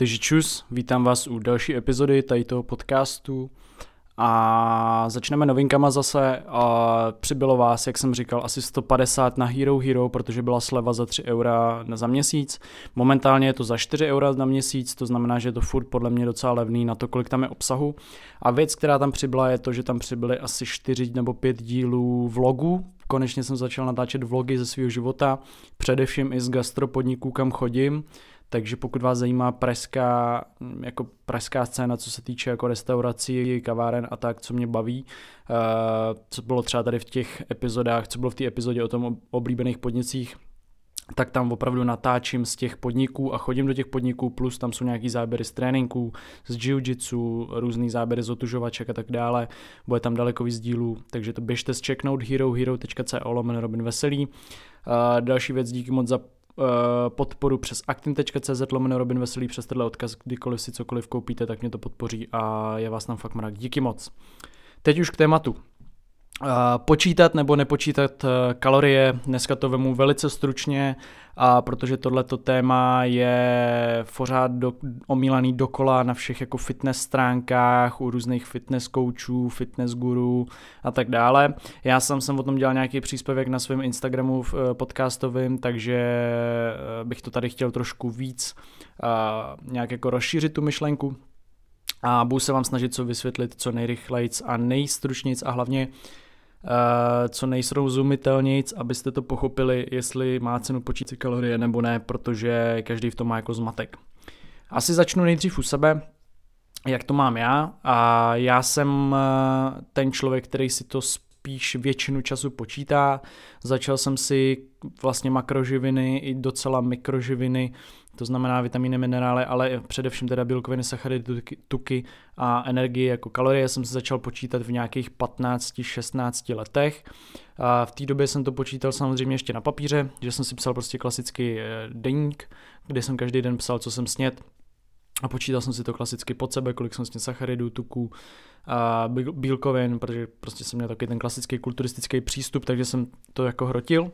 Takže čus, vítám vás u další epizody tady toho podcastu a začneme novinkama zase. Přibylo vás, jak jsem říkal, asi 150 na Hero Hero, protože byla sleva za 3 eura za měsíc. Momentálně je to za 4 eura na měsíc, to znamená, že je to furt podle mě docela levný na to, kolik tam je obsahu. A věc, která tam přibyla, je to, že tam přibyly asi 4 nebo 5 dílů vlogu. Konečně jsem začal natáčet vlogy ze svého života, především i z gastropodniků, kam chodím takže pokud vás zajímá pražská, jako pražská scéna, co se týče jako restaurací, kaváren a tak, co mě baví, uh, co bylo třeba tady v těch epizodách, co bylo v té epizodě o tom oblíbených podnicích, tak tam opravdu natáčím z těch podniků a chodím do těch podniků, plus tam jsou nějaký záběry z tréninků, z jiu-jitsu, různý záběry z otužovaček a tak dále. Bude tam daleko víc dílů, takže to běžte zčeknout herohero.co lomeno Robin Veselý. Uh, další věc, díky moc za Eh, podporu přes actin.cz lomeno Robin Veselý přes tenhle odkaz, kdykoliv si cokoliv koupíte, tak mě to podpoří a je vás tam fakt mrak. Díky moc. Teď už k tématu. Uh, počítat nebo nepočítat uh, kalorie, dneska to vemu velice stručně, a protože tohleto téma je pořád do, omílaný dokola na všech jako fitness stránkách, u různých fitness coachů, fitness gurů a tak dále. Já sám jsem o tom dělal nějaký příspěvek na svém Instagramu uh, podcastovým, takže bych to tady chtěl trošku víc nějak jako rozšířit tu myšlenku, a budu se vám snažit co vysvětlit co nejrychlejc a nejstručnějc a hlavně uh, co nejsrozumitelnějc, abyste to pochopili, jestli má cenu počítat kalorie nebo ne, protože každý v tom má jako zmatek. Asi začnu nejdřív u sebe, jak to mám já a já jsem eh, ten člověk, který si to spíš většinu času počítá. Začal jsem si vlastně makroživiny i docela mikroživiny to znamená vitamíny, minerály, ale především teda bílkoviny, sacharidy, tuky a energie jako kalorie jsem se začal počítat v nějakých 15-16 letech. A v té době jsem to počítal samozřejmě ještě na papíře, že jsem si psal prostě klasický eh, deník, kde jsem každý den psal, co jsem snět, a počítal jsem si to klasicky pod sebe, kolik jsem snět sacharidů, tuků, a bílkovin, protože prostě jsem měl taky ten klasický kulturistický přístup, takže jsem to jako hrotil.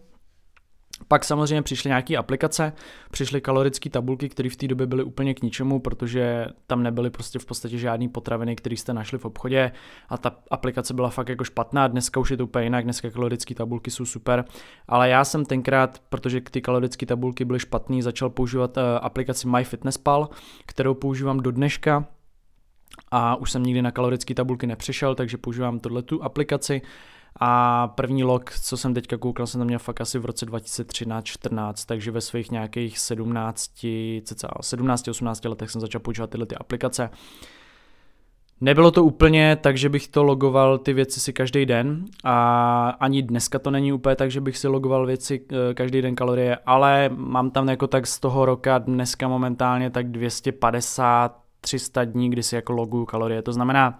Pak samozřejmě přišly nějaké aplikace, přišly kalorické tabulky, které v té době byly úplně k ničemu, protože tam nebyly prostě v podstatě žádné potraviny, které jste našli v obchodě. A ta aplikace byla fakt jako špatná, dneska už je to úplně jinak, dneska kalorické tabulky jsou super, ale já jsem tenkrát, protože ty kalorické tabulky byly špatné, začal používat uh, aplikaci MyFitnessPal, kterou používám do dneška, a už jsem nikdy na kalorické tabulky nepřišel, takže používám tohle tu aplikaci a první log, co jsem teďka koukal, jsem tam měl fakt asi v roce 2013-14, takže ve svých nějakých 17, cca 17-18 letech jsem začal používat tyhle ty aplikace. Nebylo to úplně tak, že bych to logoval ty věci si každý den a ani dneska to není úplně tak, že bych si logoval věci eh, každý den kalorie, ale mám tam jako tak z toho roka dneska momentálně tak 250 300 dní, kdy si jako loguju kalorie. To znamená,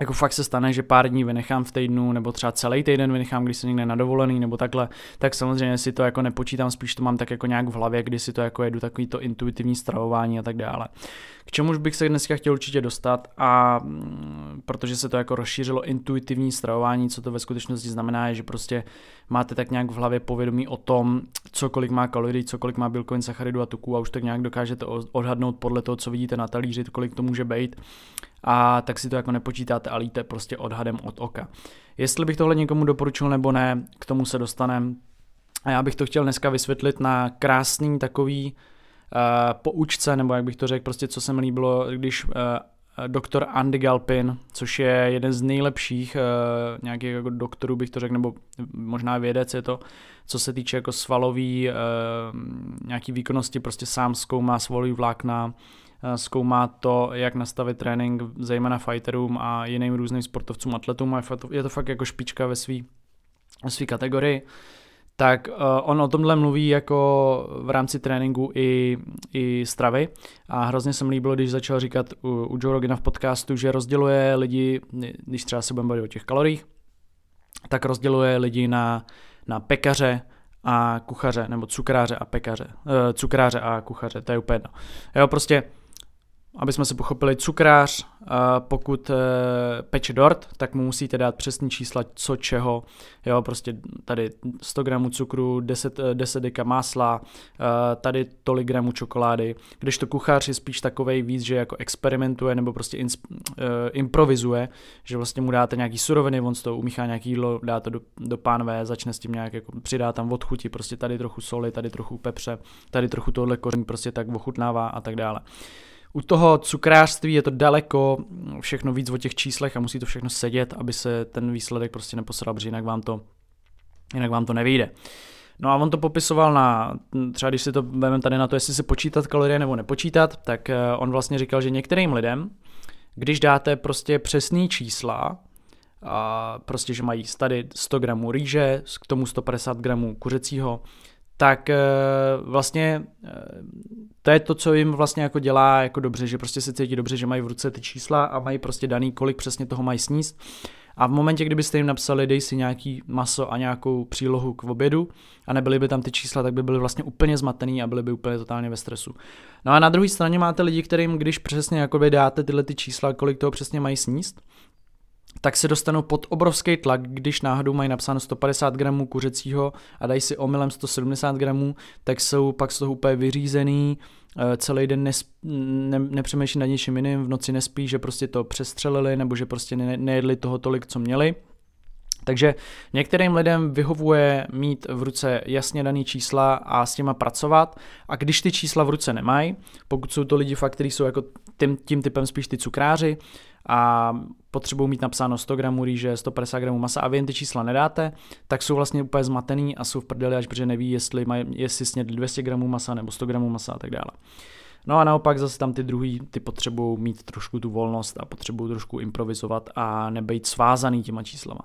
jako fakt se stane, že pár dní vynechám v týdnu, nebo třeba celý týden vynechám, když jsem někde na dovolený, nebo takhle, tak samozřejmě si to jako nepočítám, spíš to mám tak jako nějak v hlavě, kdy si to jako jedu takový to intuitivní stravování a tak dále. K čemuž bych se dneska chtěl určitě dostat a mm, protože se to jako rozšířilo intuitivní stravování, co to ve skutečnosti znamená, je, že prostě máte tak nějak v hlavě povědomí o tom, co kolik má kalorií, co kolik má bílkovin, sacharidů a tuků a už tak nějak dokážete odhadnout podle toho, co vidíte na talíři, kolik to může být a tak si to jako nepočítáte a líte prostě odhadem od oka. Jestli bych tohle někomu doporučil nebo ne, k tomu se dostaneme. A já bych to chtěl dneska vysvětlit na krásný takový uh, poučce, nebo jak bych to řekl, prostě co se mi líbilo, když uh, doktor Andy Galpin, což je jeden z nejlepších uh, nějakých jako doktorů, bych to řekl, nebo možná vědec je to, co se týče jako svalový uh, nějaký výkonnosti, prostě sám zkoumá svalový vlákna, zkoumá to, jak nastavit trénink zejména fighterům a jiným různým sportovcům, atletům. A je to fakt jako špička ve své ve kategorii. Tak uh, on o tomhle mluví jako v rámci tréninku i, i stravy. A hrozně se mi líbilo, když začal říkat u, u Joe Rogana v podcastu, že rozděluje lidi, když třeba se budeme bavit o těch kaloriích, tak rozděluje lidi na, na pekaře a kuchaře, nebo cukráře a pekaře, uh, cukráře a kuchaře, to je úplně jedno. Jo, prostě aby jsme se pochopili, cukrář, pokud eh, peče dort, tak mu musíte dát přesný čísla, co čeho, jo, prostě tady 100 gramů cukru, 10, 10 eh, deka másla, eh, tady tolik gramů čokolády, když to kuchař je spíš takovej víc, že jako experimentuje nebo prostě ins, improvizuje, že vlastně mu dáte nějaký suroviny, on z toho umíchá nějaký jídlo, dá to do, do pánve, začne s tím nějak jako přidá tam odchuti, prostě tady trochu soli, tady trochu pepře, tady trochu tohle koření, prostě tak ochutnává a tak dále. U toho cukrářství je to daleko všechno víc o těch číslech a musí to všechno sedět, aby se ten výsledek prostě neposral, protože jinak vám to, jinak vám to nevyjde. No a on to popisoval na, třeba když si to vezmeme tady na to, jestli si počítat kalorie nebo nepočítat, tak eh, on vlastně říkal, že některým lidem, když dáte prostě přesný čísla, a prostě, že mají tady 100 gramů rýže, k tomu 150 gramů kuřecího, tak eh, vlastně eh, to je to, co jim vlastně jako dělá jako dobře, že prostě se cítí dobře, že mají v ruce ty čísla a mají prostě daný, kolik přesně toho mají sníst. A v momentě, kdybyste jim napsali, dej si nějaký maso a nějakou přílohu k obědu a nebyly by tam ty čísla, tak by byly vlastně úplně zmatený a byly by úplně totálně ve stresu. No a na druhé straně máte lidi, kterým, když přesně jakoby dáte tyhle ty čísla, kolik toho přesně mají sníst, tak se dostanou pod obrovský tlak, když náhodou mají napsáno 150 gramů kuřecího a dají si omylem 170 gramů, tak jsou pak z toho úplně vyřízený, eh, celý den nesp, ne, nepřemýšlí nad něčím jiným, v noci nespí, že prostě to přestřelili nebo že prostě ne, nejedli toho tolik, co měli. Takže některým lidem vyhovuje mít v ruce jasně daný čísla a s těma pracovat a když ty čísla v ruce nemají, pokud jsou to lidi fakt, kteří jsou jako tím, tím typem spíš ty cukráři a potřebují mít napsáno 100 gramů rýže, 150 gramů masa a vy jim ty čísla nedáte, tak jsou vlastně úplně zmatený a jsou v prdeli, až protože neví, jestli, mají, jestli snědli 200 gramů masa nebo 100 gramů masa a tak dále. No a naopak zase tam ty druhý, ty potřebují mít trošku tu volnost a potřebují trošku improvizovat a nebejt svázaný těma číslama.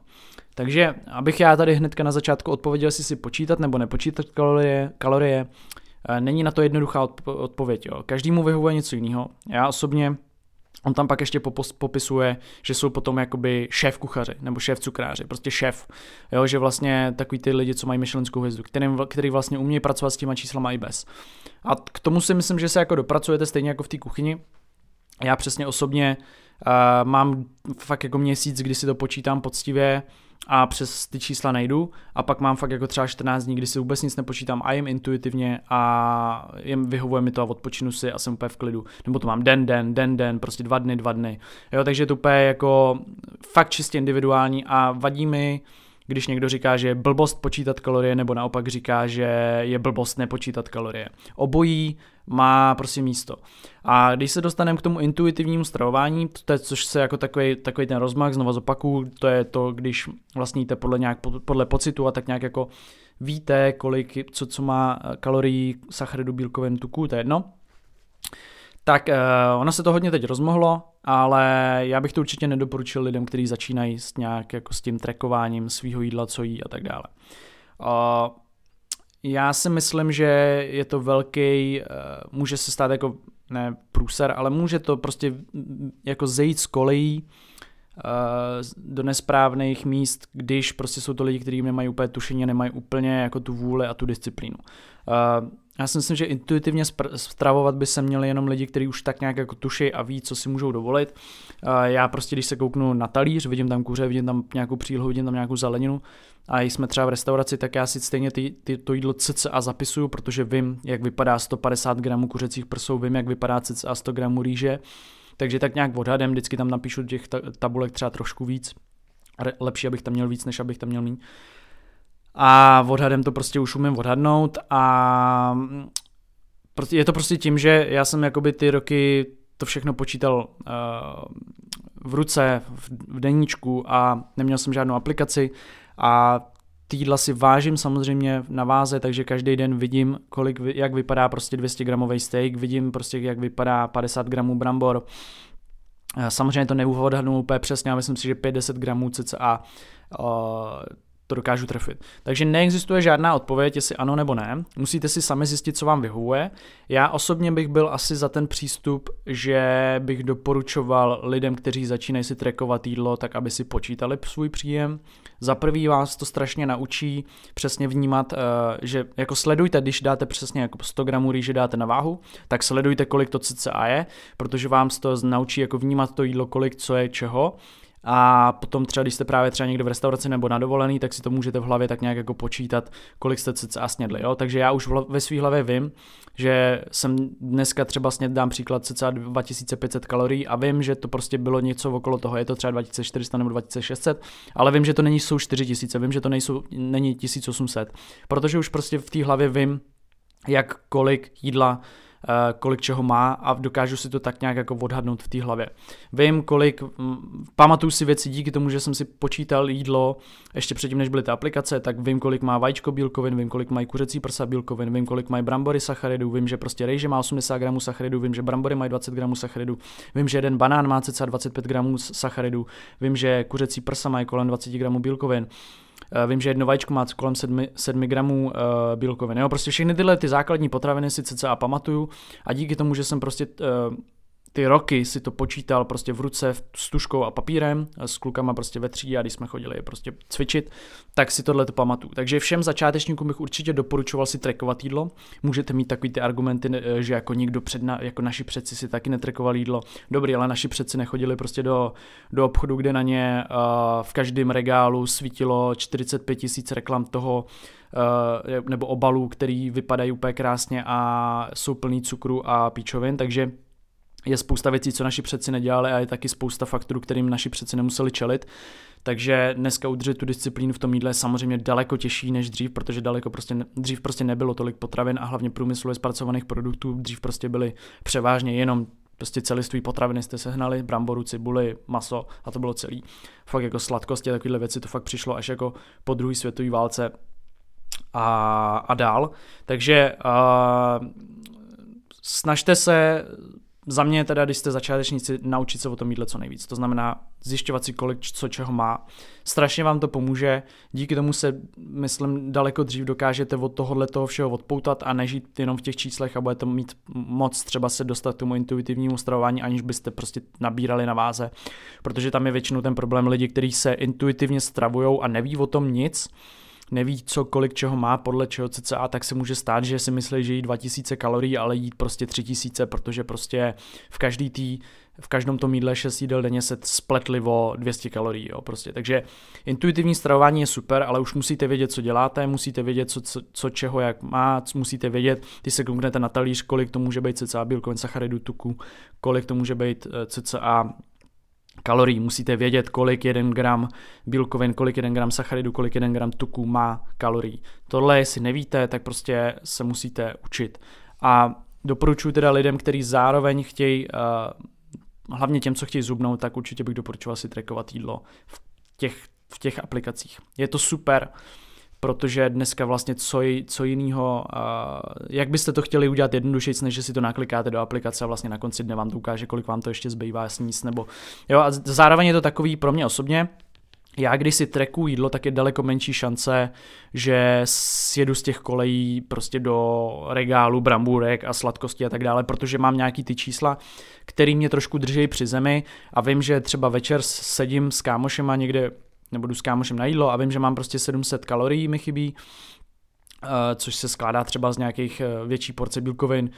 Takže, abych já tady hnedka na začátku odpověděl, jestli si počítat nebo nepočítat kalorie, kalorie eh, není na to jednoduchá odpověď. Jo. Každému vyhovuje něco jiného. Já osobně On tam pak ještě popisuje, že jsou potom jakoby šéf kuchaři nebo šéf cukráři, prostě šéf, jo, že vlastně takový ty lidi, co mají myšlenskou hvězdu, který, který vlastně umějí pracovat s těma číslama i bez. A k tomu si myslím, že se jako dopracujete stejně jako v té kuchyni. Já přesně osobně uh, mám fakt jako měsíc, kdy si to počítám poctivě, a přes ty čísla nejdu a pak mám fakt jako třeba 14 dní, kdy si vůbec nic nepočítám a jim intuitivně a jim vyhovuje mi to a odpočinu si a jsem úplně v klidu. Nebo to mám den, den, den, den, prostě dva dny, dva dny. Jo, takže to úplně jako fakt čistě individuální a vadí mi, když někdo říká, že je blbost počítat kalorie, nebo naopak říká, že je blbost nepočítat kalorie. Obojí má prostě místo. A když se dostaneme k tomu intuitivnímu stravování, to je, což se jako takový, takový ten rozmach, znovu zopaku, to je to, když vlastníte podle, nějak, podle pocitu a tak nějak jako víte, kolik, co, co má kalorií, sacharidu, bílkovin, tuků, to je jedno. Tak uh, ono se to hodně teď rozmohlo, ale já bych to určitě nedoporučil lidem, kteří začínají s nějak jako s tím trekováním svého jídla, co jí a tak dále. Uh, já si myslím, že je to velký, uh, může se stát jako, ne průser, ale může to prostě jako zejít z kolejí do nesprávných míst, když prostě jsou to lidi, kteří nemají úplně tušení a nemají úplně jako tu vůli a tu disciplínu. Já si myslím, že intuitivně stravovat by se měli jenom lidi, kteří už tak nějak jako tuší a ví, co si můžou dovolit. Já prostě, když se kouknu na talíř, vidím tam kuře, vidím tam nějakou přílohu, vidím tam nějakou zeleninu a jsme třeba v restauraci, tak já si stejně ty, ty, to jídlo a zapisuju, protože vím, jak vypadá 150 gramů kuřecích prsou, vím, jak vypadá a 100 gramů rýže, takže tak nějak odhadem vždycky tam napíšu těch tabulek třeba trošku víc. Lepší, abych tam měl víc, než abych tam měl méně a odhadem to prostě už umím odhadnout a je to prostě tím, že já jsem jakoby ty roky to všechno počítal uh, v ruce, v deníčku a neměl jsem žádnou aplikaci a ty jídla si vážím samozřejmě na váze, takže každý den vidím, kolik, jak vypadá prostě 200 gramový steak, vidím prostě, jak vypadá 50 gramů brambor. Samozřejmě to neodhadnu úplně přesně, ale myslím si, že 50 gramů cca uh, to dokážu trefit. Takže neexistuje žádná odpověď, jestli ano nebo ne. Musíte si sami zjistit, co vám vyhovuje. Já osobně bych byl asi za ten přístup, že bych doporučoval lidem, kteří začínají si trackovat jídlo, tak aby si počítali svůj příjem. Za prvý vás to strašně naučí přesně vnímat, eh, že jako sledujte, když dáte přesně jako 100 gramů rýže dáte na váhu, tak sledujte, kolik to cca je, protože vám to naučí jako vnímat to jídlo, kolik co je čeho a potom třeba, když jste právě třeba někde v restauraci nebo na dovolený, tak si to můžete v hlavě tak nějak jako počítat, kolik jste cca snědli. Jo? Takže já už ve své hlavě vím, že jsem dneska třeba sněd, dám příklad cca 2500 kalorií a vím, že to prostě bylo něco okolo toho, je to třeba 2400 nebo 2600, ale vím, že to není jsou 4000, vím, že to nejsou, není 1800, protože už prostě v té hlavě vím, jak kolik jídla kolik čeho má a dokážu si to tak nějak jako odhadnout v té hlavě. Vím, kolik, pamatuju si věci díky tomu, že jsem si počítal jídlo ještě předtím, než byly ty aplikace, tak vím, kolik má vajíčko bílkovin, vím, kolik mají kuřecí prsa bílkovin, vím, kolik mají brambory sacharidů, vím, že prostě rejže má 80 gramů sacharidů, vím, že brambory mají 20 gramů sacharidů, vím, že jeden banán má cca 25 gramů sacharidů, vím, že kuřecí prsa mají kolem 20 gramů bílkovin. Eh, vím, že jedno vajíčko má kolem 7, 7 gramů uh, bílkovin. Jo? Prostě všechny tyhle ty základní potraviny si cca pamatuju a díky tomu, že jsem prostě uh, ty roky si to počítal prostě v ruce s tuškou a papírem, s klukama prostě ve třídě a když jsme chodili prostě cvičit, tak si tohle to pamatuju. Takže všem začátečníkům bych určitě doporučoval si trekovat jídlo. Můžete mít takový ty argumenty, že jako nikdo před na, jako naši předci si taky netrekovali jídlo. Dobrý, ale naši předci nechodili prostě do, do obchodu, kde na ně uh, v každém regálu svítilo 45 tisíc reklam toho, nebo obalů, který vypadají úplně krásně a jsou plný cukru a píčovin, takže je spousta věcí, co naši předci nedělali a je taky spousta faktorů, kterým naši předci nemuseli čelit. Takže dneska udržet tu disciplínu v tom jídle je samozřejmě daleko těžší než dřív, protože daleko prostě, dřív prostě nebylo tolik potravin a hlavně průmyslově zpracovaných produktů. Dřív prostě byly převážně jenom prostě celistvý potraviny jste sehnali, bramboru, cibuli, maso a to bylo celý. Fakt jako sladkosti a takovéhle věci to fakt přišlo až jako po druhé světové válce a, a dál. Takže uh, snažte se za mě teda, když jste začátečníci, naučit se o tom jídle co nejvíc. To znamená zjišťovat si, kolik co čeho má. Strašně vám to pomůže, díky tomu se, myslím, daleko dřív dokážete od tohohle toho všeho odpoutat a nežít jenom v těch číslech a budete mít moc třeba se dostat k tomu intuitivnímu stravování, aniž byste prostě nabírali na váze. Protože tam je většinou ten problém lidi, kteří se intuitivně stravují a neví o tom nic, neví, co kolik čeho má, podle čeho cca, tak se může stát, že si myslí, že jí 2000 kalorií, ale jít prostě 3000, protože prostě v každý tý, v každém tom jídle 6 jídel denně se spletli o 200 kalorií, jo, prostě. Takže intuitivní stravování je super, ale už musíte vědět, co děláte, musíte vědět, co, co, co čeho jak má, musíte vědět, když se kouknete na talíř, kolik to může být cca bílkovin, sacharidů, tuku, kolik to může být eh, cca kalorií. Musíte vědět, kolik jeden gram bílkovin, kolik jeden gram sacharidu, kolik jeden gram tuku má kalorií. Tohle, jestli nevíte, tak prostě se musíte učit. A doporučuji teda lidem, kteří zároveň chtějí, uh, hlavně těm, co chtějí zubnout, tak určitě bych doporučoval si trackovat jídlo v těch, v těch aplikacích. Je to super, protože dneska vlastně co, co jiného, jak byste to chtěli udělat jednodušeji, než že si to naklikáte do aplikace a vlastně na konci dne vám to ukáže, kolik vám to ještě zbývá sníst, nebo jo, a zároveň je to takový pro mě osobně, já když si treku jídlo, tak je daleko menší šance, že sjedu z těch kolejí prostě do regálu brambůrek a sladkosti a tak dále, protože mám nějaký ty čísla, který mě trošku drží při zemi a vím, že třeba večer sedím s kámošema někde nebo jdu s kámošem na jídlo a vím, že mám prostě 700 kalorií mi chybí, eh, což se skládá třeba z nějakých eh, větší porce bílkovin,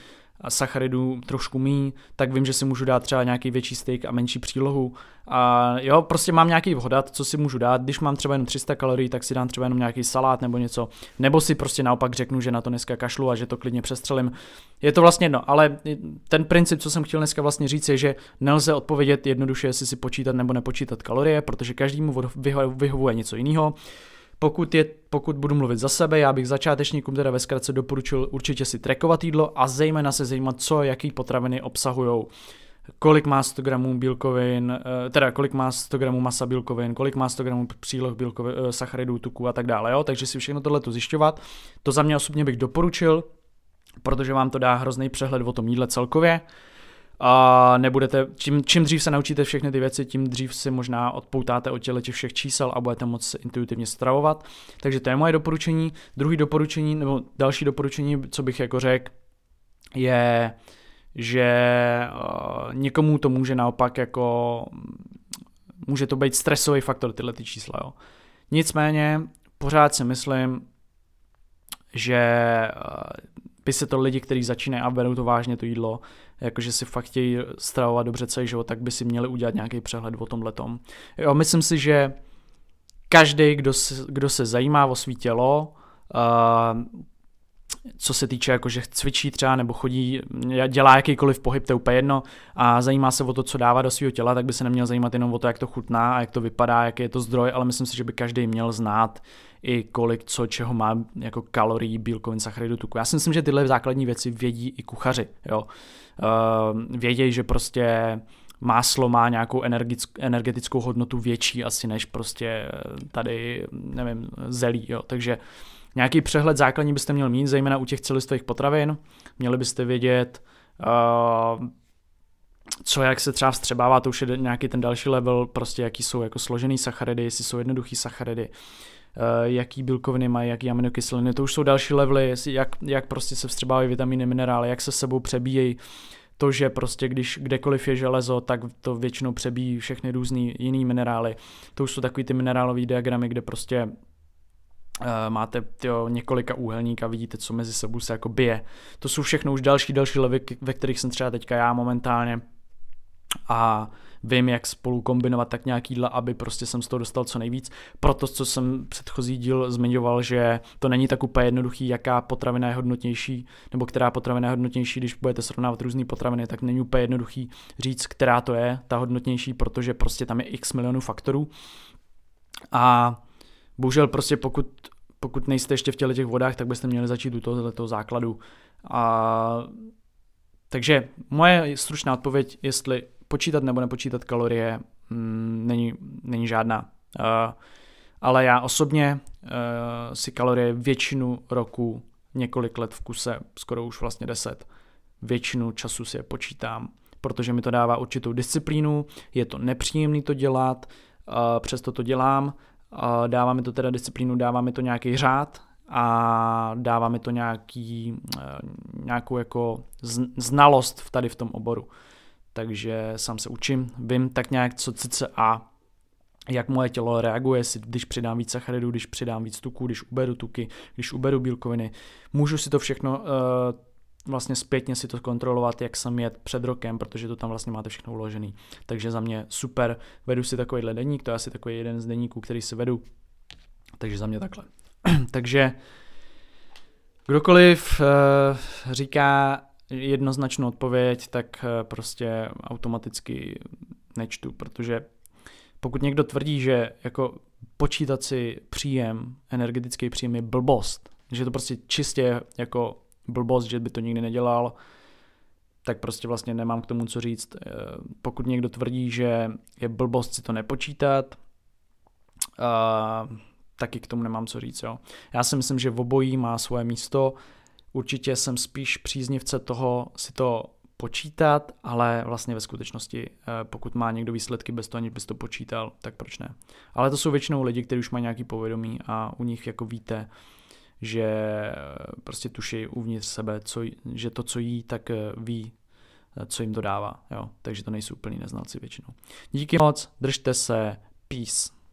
sacharidů trošku mý, tak vím, že si můžu dát třeba nějaký větší steak a menší přílohu. A jo, prostě mám nějaký vhodat, co si můžu dát. Když mám třeba jenom 300 kalorií, tak si dám třeba jenom nějaký salát nebo něco. Nebo si prostě naopak řeknu, že na to dneska kašlu a že to klidně přestřelím. Je to vlastně jedno, ale ten princip, co jsem chtěl dneska vlastně říct, je, že nelze odpovědět jednoduše, jestli si počítat nebo nepočítat kalorie, protože každému vyhovuje něco jiného. Pokud, je, pokud budu mluvit za sebe, já bych začátečníkům teda ve zkratce doporučil určitě si trackovat jídlo a zejména se zajímat, co, jaký potraviny obsahují kolik má 100 gramů bílkovin, eh, teda kolik má 100 gramů masa bílkovin, kolik má 100 gramů příloh bílkovin, eh, sacharidů, tuku a tak dále, jo? takže si všechno tohle zjišťovat. To za mě osobně bych doporučil, protože vám to dá hrozný přehled o tom jídle celkově. A nebudete, čím, čím dřív se naučíte všechny ty věci, tím dřív si možná odpoutáte od těle těch všech čísel a budete moct intuitivně stravovat. Takže to je moje doporučení. Druhý doporučení, nebo další doporučení, co bych jako řekl, je, že uh, někomu to může naopak jako, může to být stresový faktor tyhle ty čísla. Jo. Nicméně pořád si myslím, že by se to lidi, kteří začínají a berou to vážně to jídlo, jakože si fakt chtějí stravovat dobře celý život, tak by si měli udělat nějaký přehled o tom letom. Jo, myslím si, že každý, kdo se, kdo se zajímá o svý tělo, uh, co se týče jako, že cvičí třeba nebo chodí, dělá jakýkoliv pohyb, to je úplně jedno a zajímá se o to, co dává do svého těla, tak by se neměl zajímat jenom o to, jak to chutná a jak to vypadá, jaký je to zdroj, ale myslím si, že by každý měl znát i kolik co čeho má jako kalorií, bílkovin, sacharidu, tuku. Já si myslím, že tyhle základní věci vědí i kuchaři. Jo. Uh, vědějí, že prostě máslo má nějakou energetickou hodnotu větší asi než prostě tady, nevím, zelí, jo. takže nějaký přehled základní byste měl mít, zejména u těch celistvých potravin, měli byste vědět, uh, co jak se třeba vstřebává, to už je nějaký ten další level, prostě jaký jsou jako složený sacharidy, jestli jsou jednoduchý sacharidy, Eh, jaký bílkoviny mají, jaký aminokyseliny, to už jsou další levely, jak, jak prostě se vstřebávají vitamíny, minerály, jak se sebou přebíjejí, to, že prostě když kdekoliv je železo, tak to většinou přebíjí všechny různé jiné minerály. To už jsou takový ty minerálové diagramy, kde prostě máte tyjo, několika úhelník a vidíte, co mezi sebou se jako bije. To jsou všechno už další, další levy, ve kterých jsem třeba teďka já momentálně. A vím, jak spolu kombinovat tak nějaký jídla, aby prostě jsem z toho dostal co nejvíc. Proto, co jsem předchozí díl zmiňoval, že to není tak úplně jednoduchý, jaká potravina je hodnotnější, nebo která potravina je hodnotnější, když budete srovnávat různé potraviny, tak není úplně jednoduchý říct, která to je ta hodnotnější, protože prostě tam je x milionů faktorů. A bohužel prostě pokud, pokud nejste ještě v těle těch vodách, tak byste měli začít u tohoto základu. A takže moje stručná odpověď, jestli počítat nebo nepočítat kalorie mm, není, není žádná. Uh, ale já osobně uh, si kalorie většinu roku, několik let v kuse, skoro už vlastně deset, většinu času si je počítám, protože mi to dává určitou disciplínu, je to nepříjemný to dělat, uh, přesto to dělám, dává mi to teda disciplínu, dává mi to nějaký řád a dává mi to nějaký, uh, nějakou jako znalost tady v tom oboru takže sám se učím, vím tak nějak, co a jak moje tělo reaguje, když přidám víc sacharidů, když přidám víc tuků, když uberu tuky, když uberu bílkoviny. Můžu si to všechno uh, vlastně zpětně si to kontrolovat, jak jsem jet před rokem, protože to tam vlastně máte všechno uložený. Takže za mě super, vedu si takovýhle deník, to je asi takový jeden z deníků, který si vedu, takže za mě takhle. takže kdokoliv uh, říká, jednoznačnou odpověď, tak eh, prostě automaticky nečtu, protože pokud někdo tvrdí, že jako počítat si příjem, energetický příjem je blbost, že to prostě čistě jako blbost, že by to nikdy nedělal, tak prostě vlastně nemám k tomu co říct. Eh, pokud někdo tvrdí, že je blbost si to nepočítat, uh, taky k tomu nemám co říct. Jo. Já si myslím, že v obojí má svoje místo. Určitě jsem spíš příznivce toho si to počítat, ale vlastně ve skutečnosti, eh, pokud má někdo výsledky bez toho, aniž bys to počítal, tak proč ne. Ale to jsou většinou lidi, kteří už mají nějaký povědomí a u nich jako víte, že eh, prostě tuší uvnitř sebe, co, že to, co jí, tak eh, ví, co jim to dává. Jo? Takže to nejsou úplný neznalci většinou. Díky moc, držte se, peace.